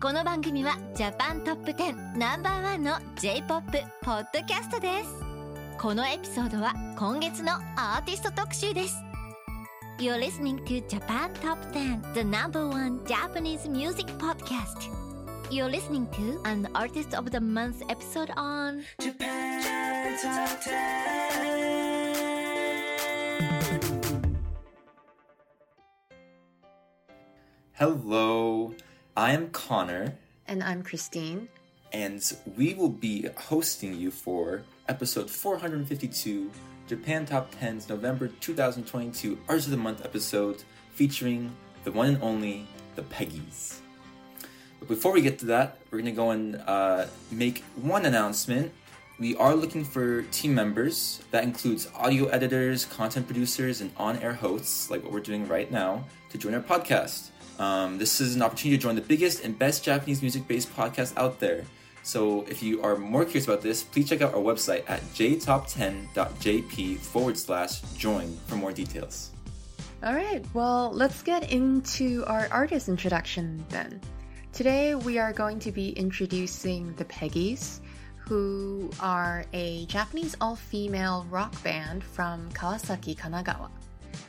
この番組はジャパントップ10ナンバーワンの J-POP ポッドキャストですこのエピソードは今月のアーティスト特集です You're listening to Japan Top 10 The number one Japanese music podcast You're listening to an Artist of the Month episode on Japan Top 10. I'm Connor, And I'm Christine. and we will be hosting you for episode 452 Japan Top 10's November 2022 Arts of the Month episode featuring the one and only the Peggies. But before we get to that, we're going to go and uh, make one announcement. We are looking for team members. That includes audio editors, content producers, and on air hosts, like what we're doing right now, to join our podcast. Um, this is an opportunity to join the biggest and best Japanese music based podcast out there. So if you are more curious about this, please check out our website at jtop10.jp forward slash join for more details. All right, well, let's get into our artist introduction then. Today we are going to be introducing the Peggies, who are a Japanese all female rock band from Kawasaki, Kanagawa.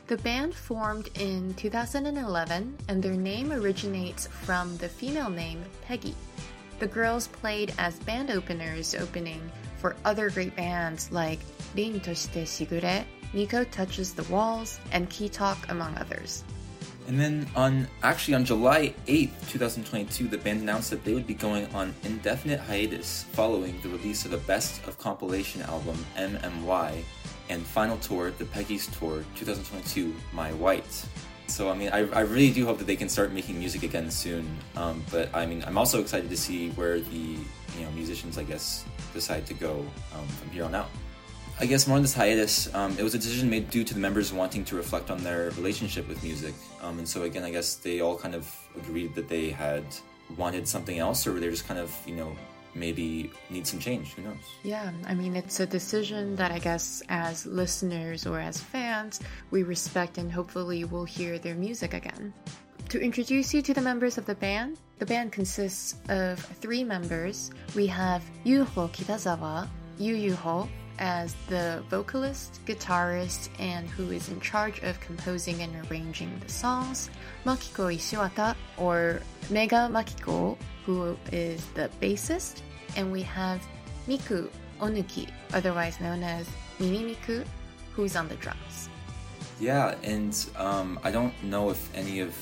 The band formed in 2011 and their name originates from the female name Peggy. The girls played as band openers opening for other great bands like Rin Toshite Shigure, Nico Touches the Walls, and KEYTALK, among others. And then on actually on July 8th, 2022, the band announced that they would be going on indefinite hiatus following the release of the best of compilation album MMY and final tour, the Peggy's Tour 2022, My White. So I mean, I, I really do hope that they can start making music again soon. Um, but I mean, I'm also excited to see where the you know musicians, I guess, decide to go um, from here on out. I guess more on this hiatus, um, it was a decision made due to the members wanting to reflect on their relationship with music. Um, and so again, I guess they all kind of agreed that they had wanted something else, or they're just kind of you know maybe need some change. Who knows? Yeah, I mean, it's a decision that I guess as listeners or as fans, we respect and hopefully we'll hear their music again. To introduce you to the members of the band, the band consists of three members. We have Yuho Kitazawa, Yu Yuho, as the vocalist, guitarist, and who is in charge of composing and arranging the songs. Makiko Ishiwata, or Mega Makiko, who is the bassist. And we have Miku Onuki, otherwise known as Mimi Miku, who's on the drums. Yeah, and um, I don't know if any of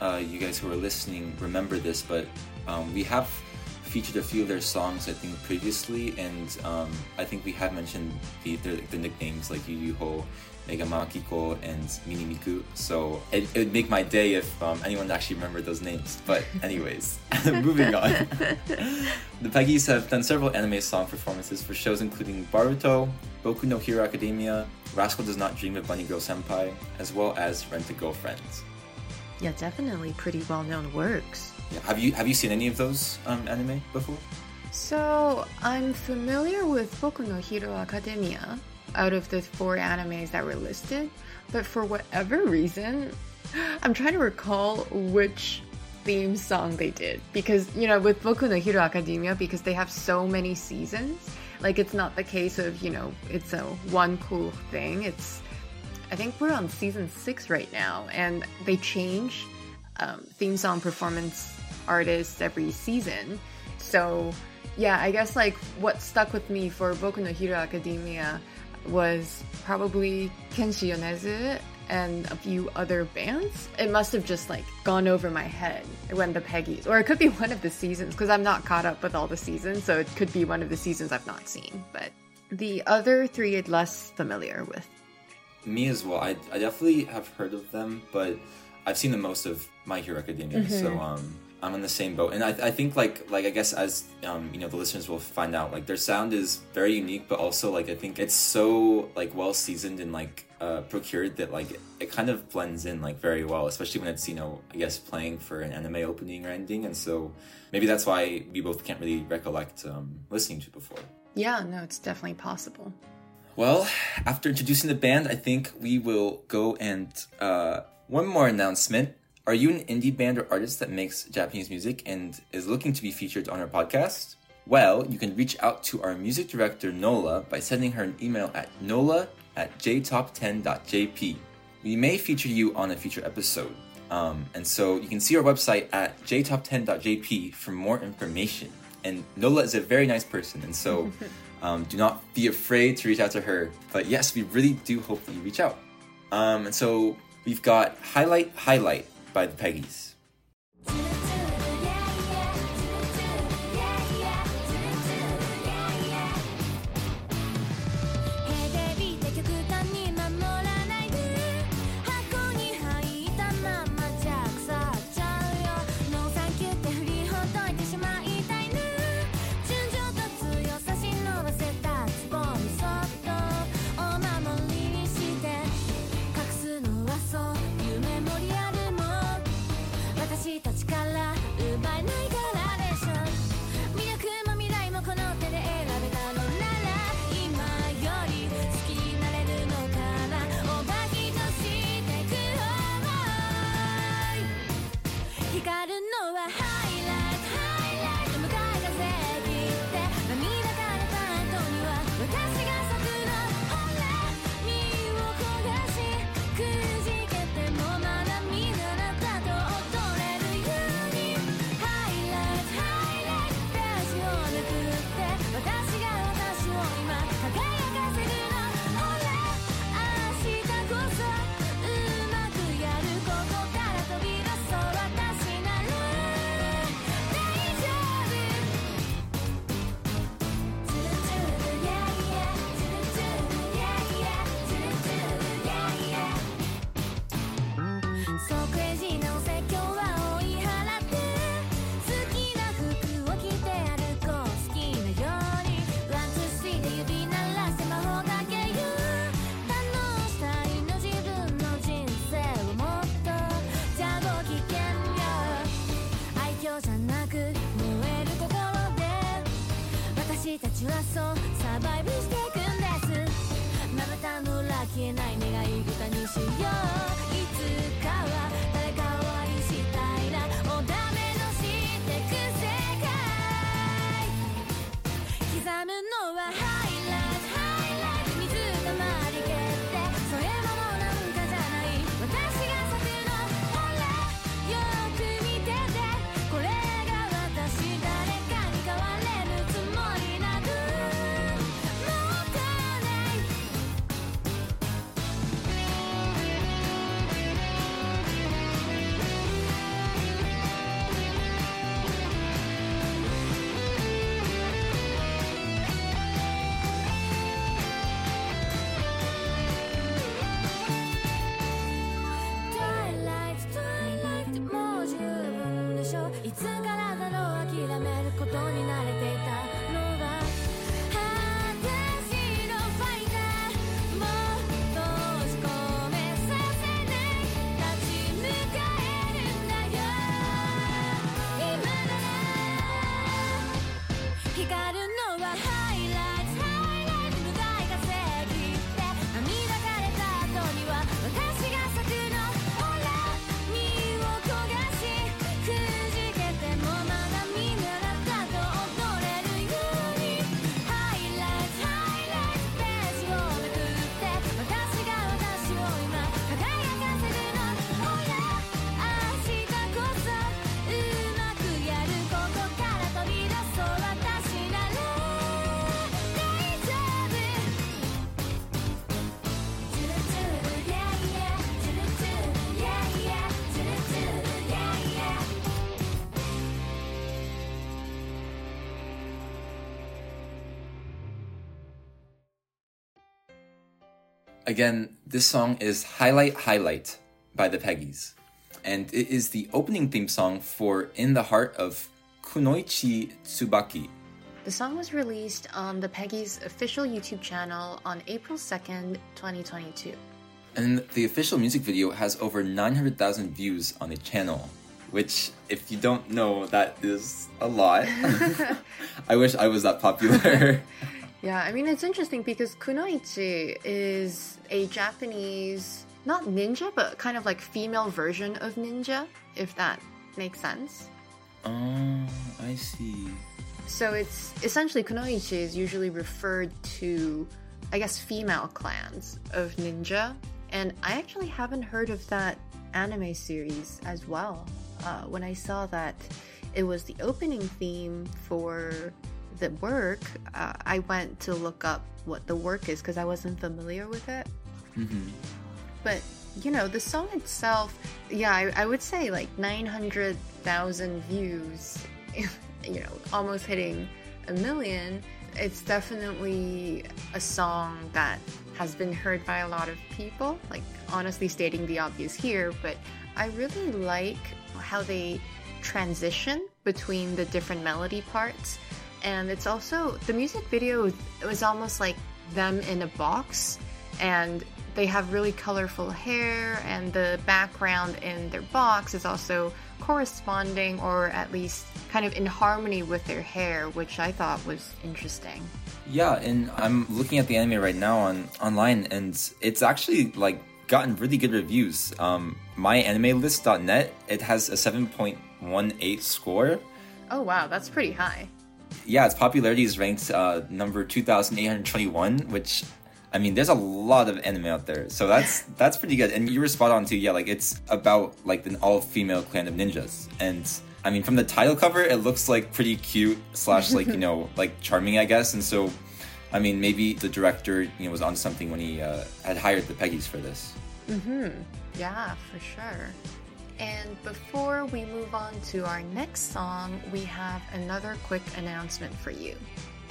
uh, you guys who are listening remember this, but um, we have featured a few of their songs, I think, previously, and um, I think we have mentioned the, the, the nicknames like Yu Yuho, Mega Makiko, and Mimi Miku. So it, it would make my day if um, anyone actually remembered those names. But, anyways, moving on. the Peggies have done several anime song performances for shows including Boruto, Boku no Hero Academia, Rascal Does Not Dream of Bunny Girl Senpai, as well as Rent a Girlfriend. Yeah, definitely pretty well known works. Yeah. Have you have you seen any of those um, anime before? So, I'm familiar with Boku no Hero Academia out of the four animes that were listed, but for whatever reason, I'm trying to recall which theme song they did because you know with Boku no Hero Academia because they have so many seasons like it's not the case of you know it's a one cour thing it's I think we're on season six right now and they change um, theme song performance artists every season so yeah I guess like what stuck with me for Boku no Hero Academia was probably Kenshi Yonezu and a few other bands. It must have just like gone over my head when the Peggies, or it could be one of the seasons because I'm not caught up with all the seasons, so it could be one of the seasons I've not seen. But the other three, I'm less familiar with. Me as well. I, I definitely have heard of them, but I've seen the most of My Hero Academia, mm-hmm. so um, I'm on the same boat. And I, I think like like I guess as um, you know the listeners will find out, like their sound is very unique, but also like I think it's so like well seasoned and like uh, procured that like it, kind of blends in like very well, especially when it's you know I guess playing for an anime opening or ending, and so maybe that's why we both can't really recollect um, listening to before. Yeah, no, it's definitely possible. Well, after introducing the band, I think we will go and uh, one more announcement. Are you an indie band or artist that makes Japanese music and is looking to be featured on our podcast? Well, you can reach out to our music director Nola by sending her an email at nola at jtop10.jp. We may feature you on a future episode. Um, and so you can see our website at jtop10.jp for more information. And Nola is a very nice person, and so um, do not be afraid to reach out to her. But yes, we really do hope that you reach out. Um, and so We've got Highlight Highlight by the Peggies. la sens Again, this song is Highlight Highlight by the Peggies, and it is the opening theme song for In the Heart of Kunoichi Tsubaki. The song was released on the Peggy's official YouTube channel on April 2nd, 2022. And the official music video has over 900,000 views on the channel, which, if you don't know, that is a lot. I wish I was that popular. Yeah, I mean, it's interesting because kunoichi is a Japanese, not ninja, but kind of like female version of ninja, if that makes sense. oh, I see. So it's essentially kunoichi is usually referred to, I guess, female clans of ninja. And I actually haven't heard of that anime series as well. Uh, when I saw that it was the opening theme for the work, uh, I went to look up what the work is because I wasn't familiar with it. But you know, the song itself, yeah, I, I would say like 900,000 views, you know, almost hitting a million. It's definitely a song that has been heard by a lot of people, like honestly stating the obvious here, but I really like how they transition between the different melody parts. And it's also the music video it was almost like them in a box and they have really colorful hair and the background in their box is also corresponding or at least kind of in harmony with their hair which i thought was interesting Yeah, and I'm looking at the anime right now on online, and it's actually like gotten really good reviews. Um, MyAnimeList.net it has a 7.18 score. oh wow that's pretty high Yeah, its popularity is ranked uh, number 2,821, which I mean, there's a lot of anime out there, so that's that's pretty good. And you were spot on too. Yeah, like it's about like an all-female clan of ninjas, and I mean, from the title cover, it looks like pretty cute slash like you know like charming, I guess. And so, I mean, maybe the director you know was on something when he uh, had hired the Peggy's for this. Mm-hmm. Yeah, for sure. And before we move on to our next song, we have another quick announcement for you.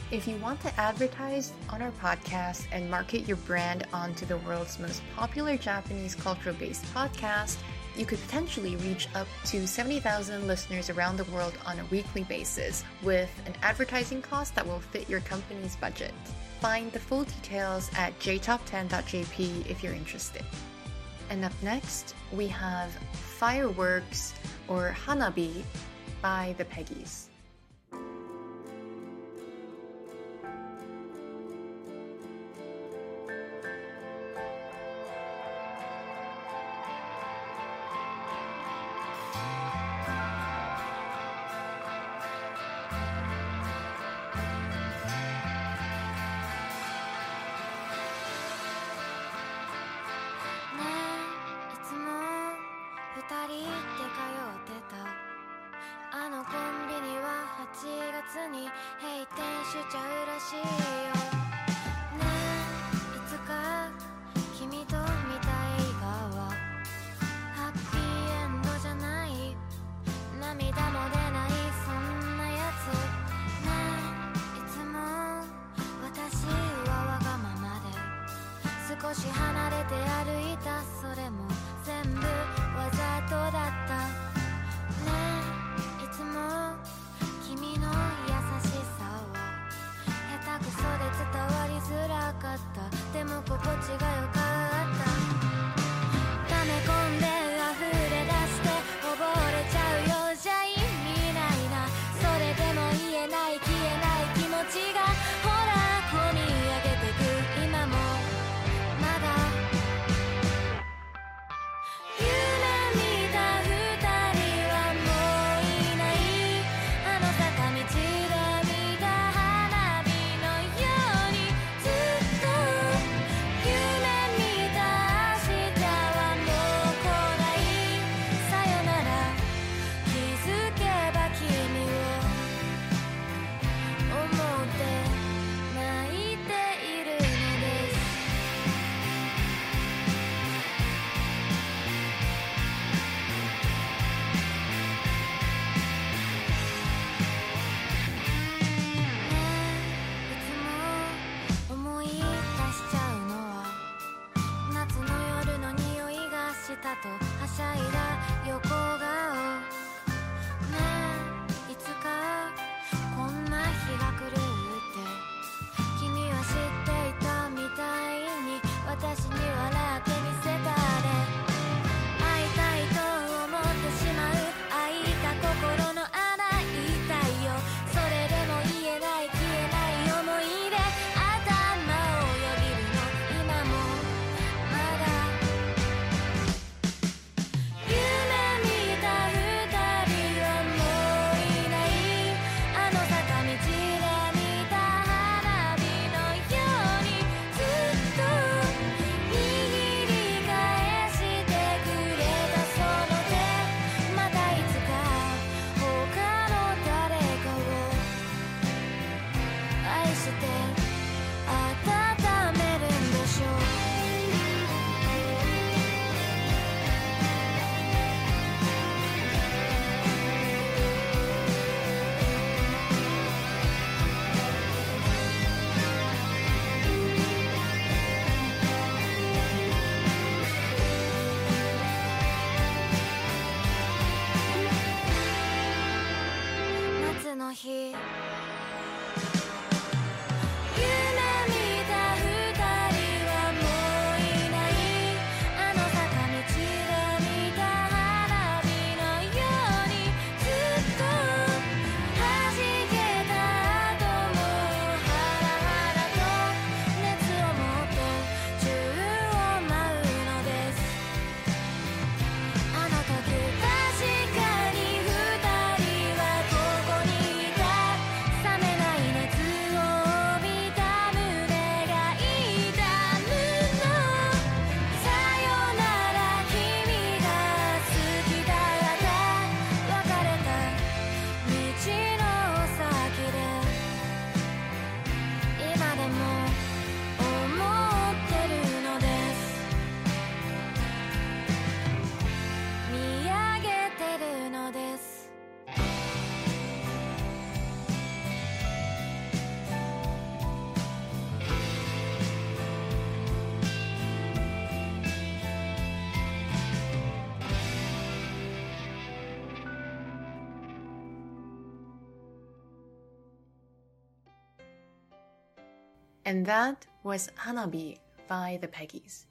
If you want to advertise on our podcast and market your brand onto the world's most popular Japanese cultural based podcast, you could potentially reach up to 70,000 listeners around the world on a weekly basis with an advertising cost that will fit your company's budget. Find the full details at jtop10.jp if you're interested. And up next, we have Fireworks or Hanabi by the Peggies. 二人で通ってたあのコンビニは8月に閉店しちゃうらしいよねえいつか君と見た映画はハッピーエンドじゃない涙も出ないそんなやつねえいつも私はわがままで少し離れて歩いたそれもこだった。ねえいつも君の優しさは下手くそで伝わりづらかった。でも心地が良かった。溜め込んで And that was Hanabi by the Peggies.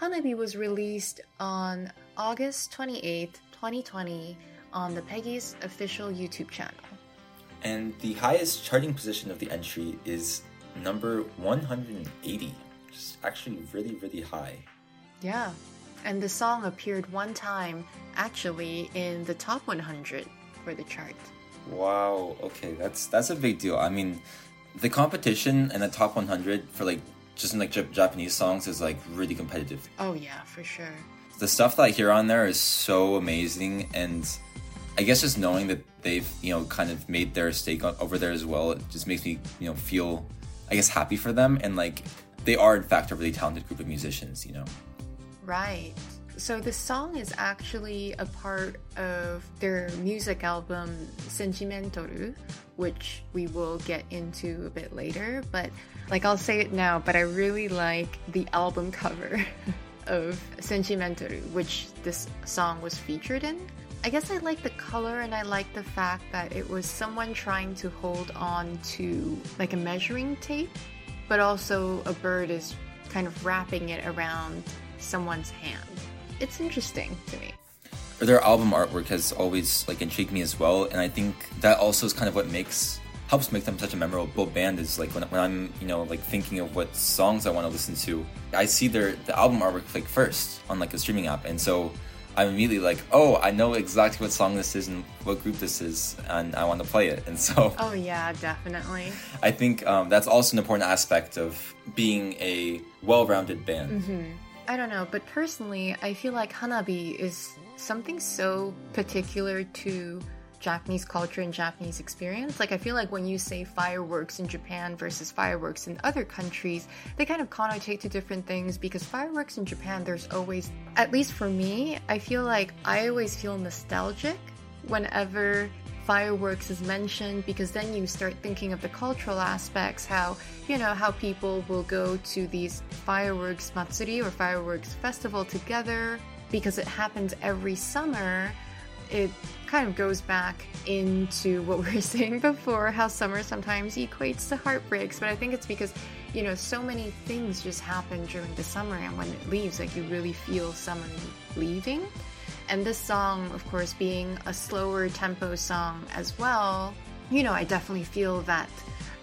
Hanabi was released on August 28th, 2020 on the Peggy's official YouTube channel. And the highest charting position of the entry is number 180, which is actually really, really high. Yeah. And the song appeared one time actually in the top 100 for the chart. Wow. Okay, that's that's a big deal. I mean, the competition in the top 100 for like just in like Jap- Japanese songs is like really competitive. Oh, yeah, for sure. The stuff that I hear on there is so amazing, and I guess just knowing that they've you know kind of made their stake on, over there as well, it just makes me you know feel I guess happy for them, and like they are in fact a really talented group of musicians. You know. Right. So the song is actually a part of their music album Sentimentoru, which we will get into a bit later. But like I'll say it now, but I really like the album cover of Sentimentoru, which this song was featured in. I guess I like the color and I like the fact that it was someone trying to hold on to like a measuring tape, but also a bird is kind of wrapping it around someone's hand. It's interesting to me. their album artwork has always like intrigued me as well and i think that also is kind of what makes helps make them such a memorable band is like when, when i'm you know like thinking of what songs i want to listen to i see their the album artwork like first on like a streaming app and so i'm immediately like oh i know exactly what song this is and what group this is and i want to play it and so Oh, yeah, definitely. i think um, that's also an important aspect of being a well-rounded band I don't know, but personally, I feel like Hanabi is something so particular to Japanese culture and Japanese experience. Like, I feel like when you say fireworks in Japan versus fireworks in other countries, they kind of connotate to different things because fireworks in Japan, there's always, at least for me, I feel like I always feel nostalgic whenever fireworks is mentioned because then you start thinking of the cultural aspects how you know how people will go to these fireworks matsuri or fireworks festival together because it happens every summer. It kind of goes back into what we were saying before how summer sometimes equates to heartbreaks. But i think it's because you know so many things just happen during the summer. And when it leaves like you really feel summer leaving and this song, of course, being a slower tempo song as well, you know, I definitely feel that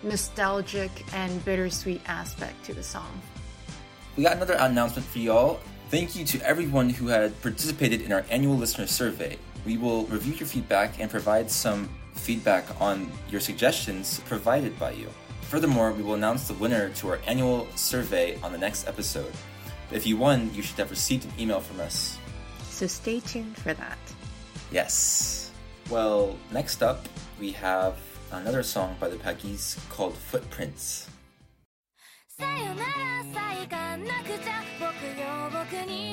nostalgic and bittersweet aspect to the song. We got another announcement for y'all. Thank you to everyone who had participated in our annual listener survey. We will review your feedback and provide some feedback on your suggestions provided by you. Furthermore, we will announce the winner to our annual survey on the next episode. If you won, you should have received an email from us So stay tuned for that. Yes. Well, next up, we have another song by the Peggies called Footprints. さよならさえがなくちゃ僕よ僕に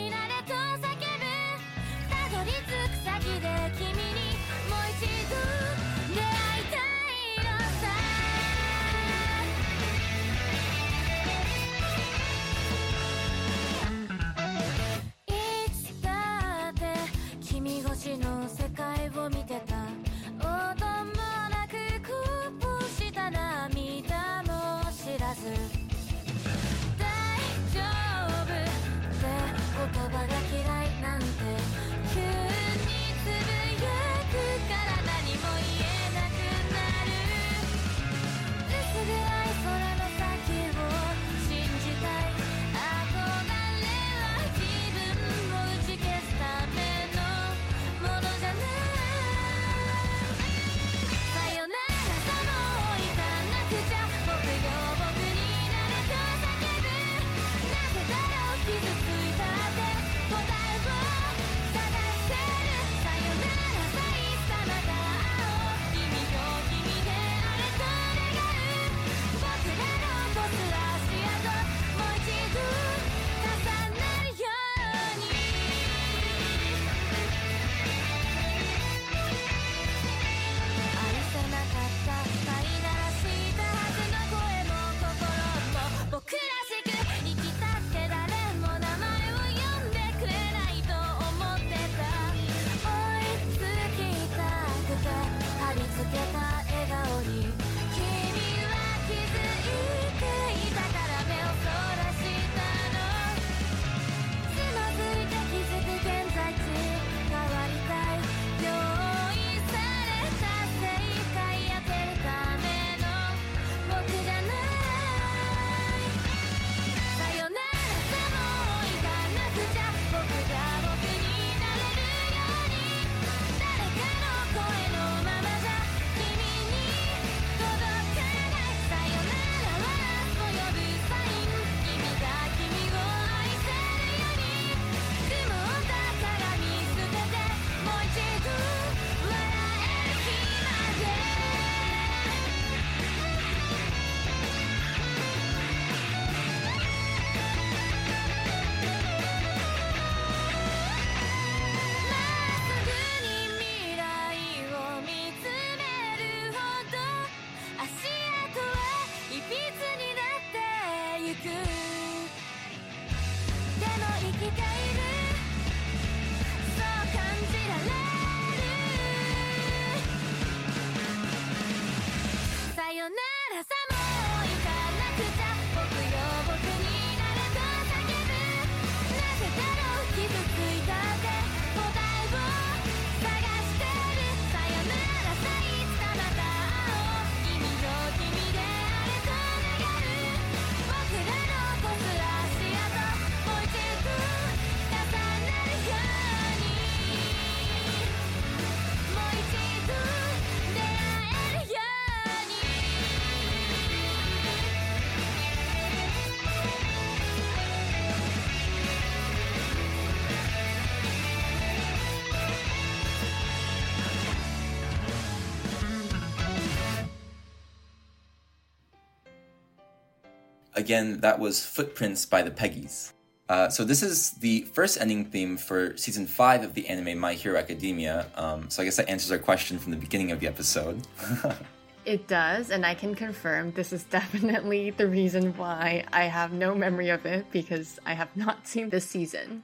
Again, that was Footprints by the Peggies. Uh, so this is the first ending theme for season five of the anime My Hero Academia. Um, so I guess that answers our question from the beginning of the episode. It does, and I can confirm this is definitely the reason why I have no memory of it because I have not seen this season.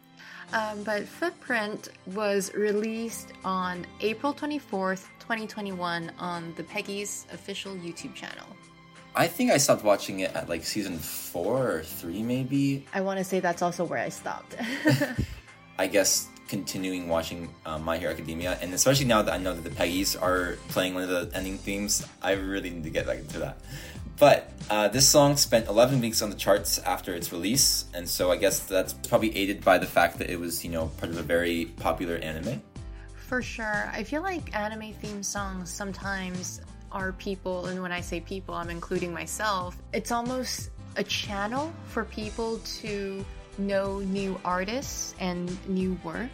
Um, but Footprint was released on April 24th, 2021, on the Peggy's official YouTube channel. I think I stopped watching it at like season four or three, maybe. I want to say that's also where I stopped. I guess continuing watching um, My Hero Academia, and especially now that I know that the Peggies are playing one of the ending themes, I really need to get back into that. But uh, this song spent 11 weeks on the charts after its release, and so I guess that's probably aided by the fact that it was, you know, part of a very popular anime. For sure. I feel like anime theme songs sometimes are people, and when I say people, I'm including myself. It's almost a channel for people to know new artists and new work,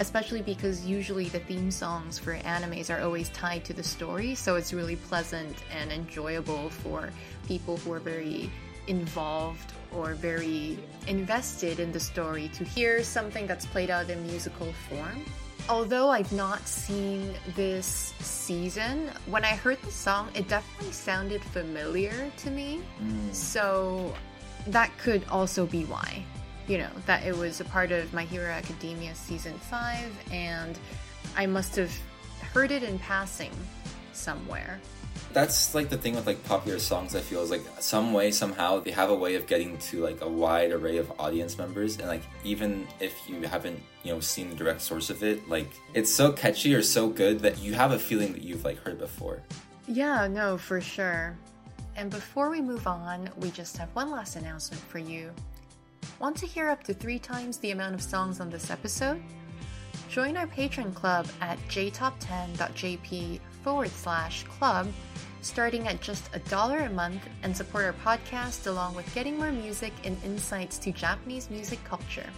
especially because usually the theme songs for animes are always tied to the story, so it's really pleasant and enjoyable for people who are very involved or very invested in the story to hear something that's played out in musical form. Although I've not seen this season, when I heard the song, it definitely sounded familiar to me. Mm. So that could also be why. You know, that it was a part of My Hero Academia season 5, and I must have heard it in passing somewhere. That's like the thing with like popular songs. I feel is like some way somehow they have a way of getting to like a wide array of audience members, and like even if you haven't you know seen the direct source of it, like it's so catchy or so good that you have a feeling that you've like heard before. Yeah, no, for sure. And before we move on, we just have one last announcement for you. Want to hear up to three times the amount of songs on this episode? Join our patron club at jtop10.jp forward slash club, starting at just a dollar a month, and support our podcast along with getting more music and insights to Japanese music culture.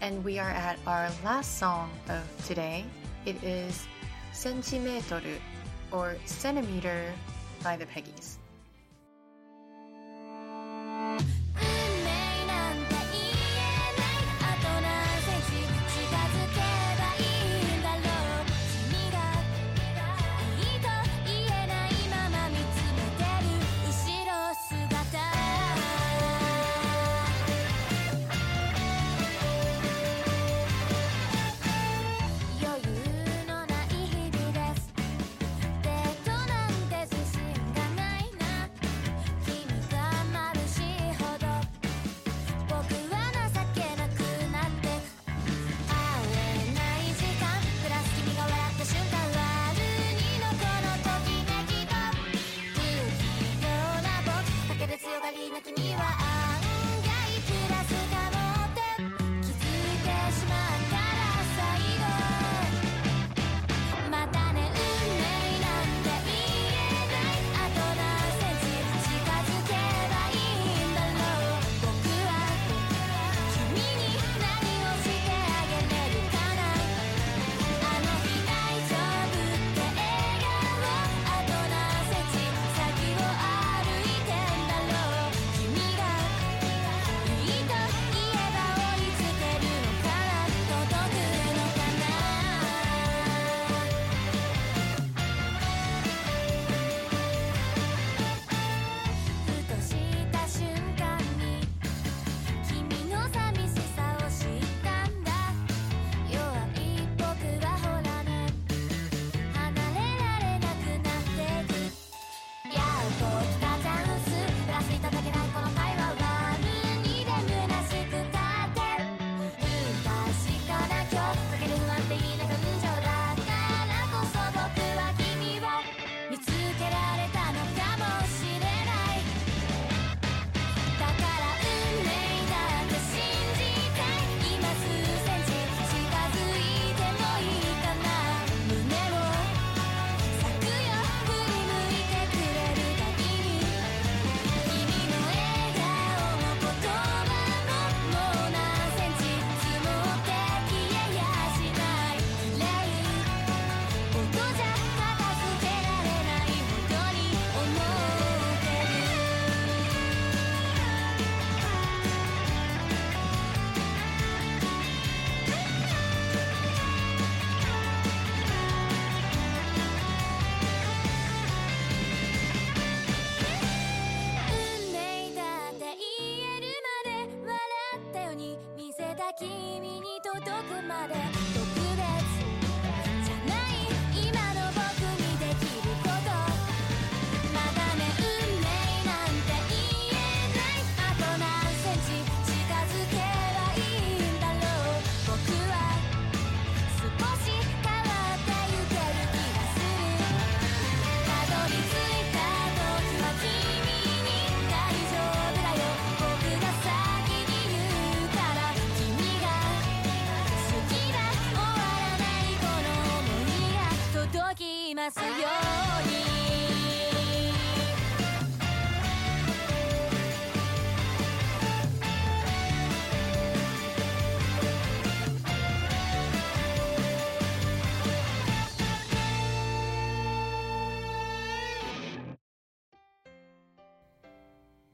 And we are at our last song of today. It is Centimeter or Centimeter by the Peggies.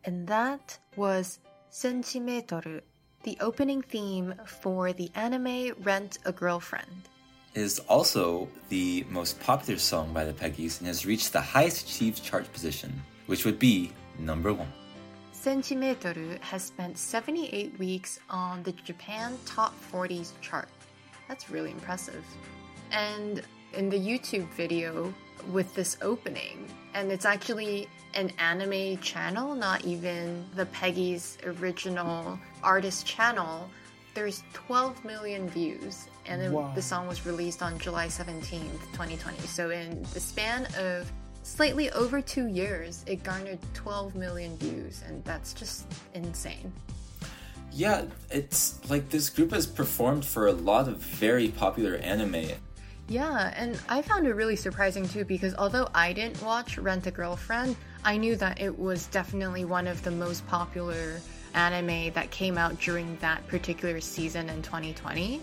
And that was Centimeter, the opening theme for the anime Rent a Girlfriend. It is also the most popular song by the Peggies and has reached the highest achieved chart position, which would be number one. Centimeter has spent 78 weeks on the Japan Top 40s chart. That's really impressive. And in the YouTube video with this opening, and it's actually an anime channel, not even the Peggies' original artist channel, there's 12 million views. And then Wow. the song was released on July 17th, 2020. So, in the span of slightly over two years, it garnered 12 million views, and that's just insane. Yeah, it's like this group has performed for a lot of very popular anime. Yeah, and I found it really surprising too because although I didn't watch Rent a Girlfriend, I knew that it was definitely one of the most popular anime that came out during that particular season in 2020.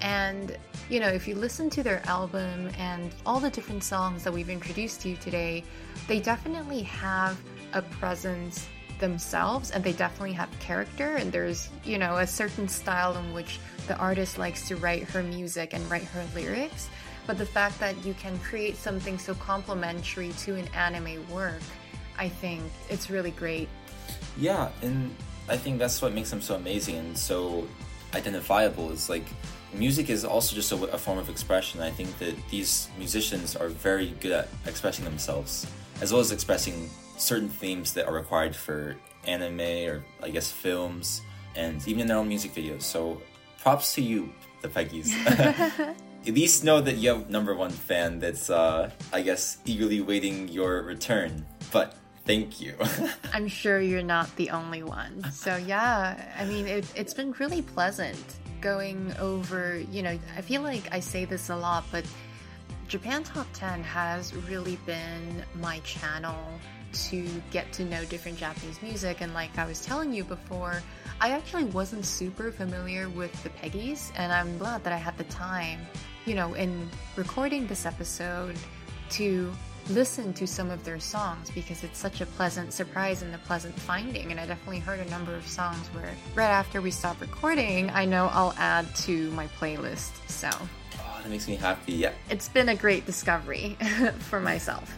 And, you know, if you listen to their album and all the different songs that we've introduced to you today, they definitely have a presence themselves and they definitely have character and there's you know a certain style in which the artist likes to write her music and write her lyrics but the fact that you can create something so complementary to an anime work i think it's really great Yeah, and I think that's what makes them so amazing and so identifiable. It's like music is also just a, a form of expression. I think that these musicians are very good at expressing themselves, as well as expressing certain themes that are required for anime or I guess films, and even in their own music videos. So, props to you, the Peggies. At least know that you have number one fan that's, uh, I guess, eagerly waiting your return. But thank you. i'm sure you're not the only one so yeah i mean it, it's been really pleasant going over you know i feel like i say this a lot but Japan Top 10 has really been my channel to get to know different Japanese music. And like I was telling you before, I actually wasn't super familiar with the Peggies, and I'm glad that I had the time, you know, in recording this episode to listen to some of their songs because it's such a pleasant surprise and a pleasant finding. And I definitely heard a number of songs where right after we stop recording, I know I'll add to my playlist. So that makes me happy. Yeah. it's been a great discovery for myself.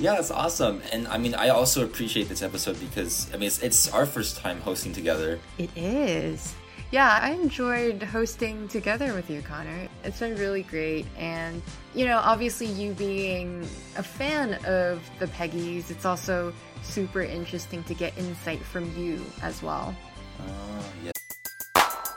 Yeah, it's awesome. And I mean, I also appreciate this episode because, I mean, it's, it's our first time hosting together. It is. Yeah, I enjoyed hosting together with you, Connor. It's been really great. And, you know, obviously, you being a fan of the Peggies, it's also super interesting to get insight from you as well. Ah, oh, yeah.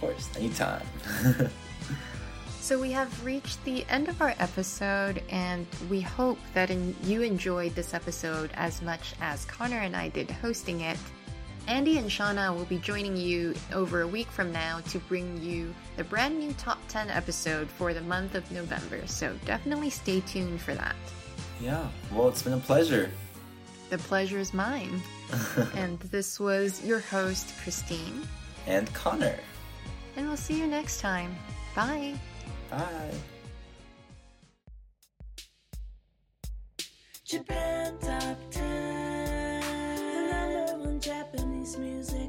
course, anytime. So, we have reached the end of our episode, and we hope that in, you enjoyed this episode as much as Connor and I did hosting it. Andy and Shauna will be joining you over a week from now to bring you the brand new top 10 episode for the month of November, so definitely stay tuned for that. yeah, well, it's been a pleasure. The pleasure is mine. and this was your host, Christine. And Connor and we'll see you next time. Bye. Bye. Japan Top 10 The number one Japanese music